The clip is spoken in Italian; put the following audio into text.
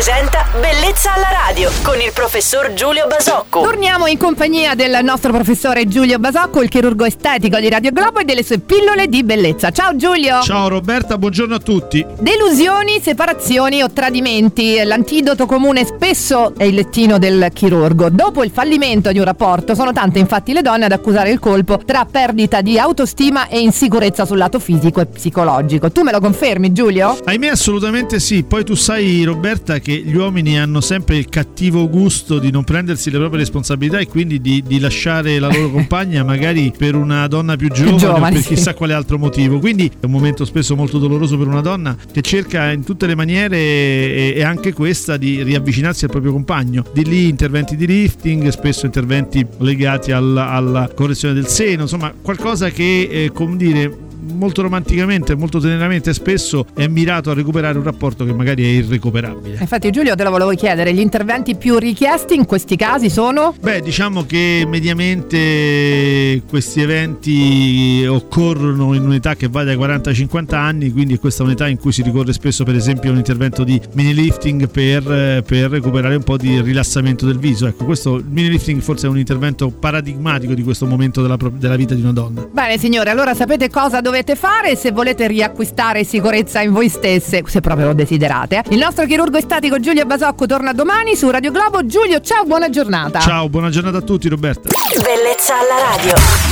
presenta Bellezza alla radio con il professor Giulio Basocco. Torniamo in compagnia del nostro professore Giulio Basocco, il chirurgo estetico di Radio Globo e delle sue pillole di bellezza. Ciao Giulio! Ciao Roberta, buongiorno a tutti. Delusioni, separazioni o tradimenti. L'antidoto comune spesso è il lettino del chirurgo. Dopo il fallimento di un rapporto, sono tante infatti le donne ad accusare il colpo tra perdita di autostima e insicurezza sul lato fisico e psicologico. Tu me lo confermi, Giulio? Ahimè, assolutamente sì. Poi tu sai, Roberta, che gli uomini hanno sempre il cattivo gusto di non prendersi le proprie responsabilità e quindi di, di lasciare la loro compagna magari per una donna più giovane, giovane, o per sì. chissà quale altro motivo. Quindi è un momento spesso molto doloroso per una donna che cerca in tutte le maniere e, e anche questa di riavvicinarsi al proprio compagno. Di lì interventi di lifting, spesso interventi legati alla, alla correzione del seno, insomma qualcosa che, eh, come dire, molto romanticamente, molto teneramente spesso è mirato a recuperare un rapporto che magari è irrecuperabile. Infatti Giulio te lo volevo chiedere, gli interventi più richiesti in questi casi sono? Beh, diciamo che mediamente questi eventi occorrono in un'età che va dai 40 ai 50 anni, quindi è questa un'età in cui si ricorre spesso per esempio a un intervento di mini lifting per, per recuperare un po' di rilassamento del viso. Ecco, questo il mini lifting forse è un intervento paradigmatico di questo momento della, della vita di una donna. Bene signore, allora sapete cosa dovete fare se volete riacquistare sicurezza in voi stesse, se proprio lo desiderate. Il nostro chirurgo estatico Giulio Basocco torna domani su Radio Globo. Giulio, ciao, buona giornata. Ciao, buona giornata a tutti Roberta. Bellezza alla radio.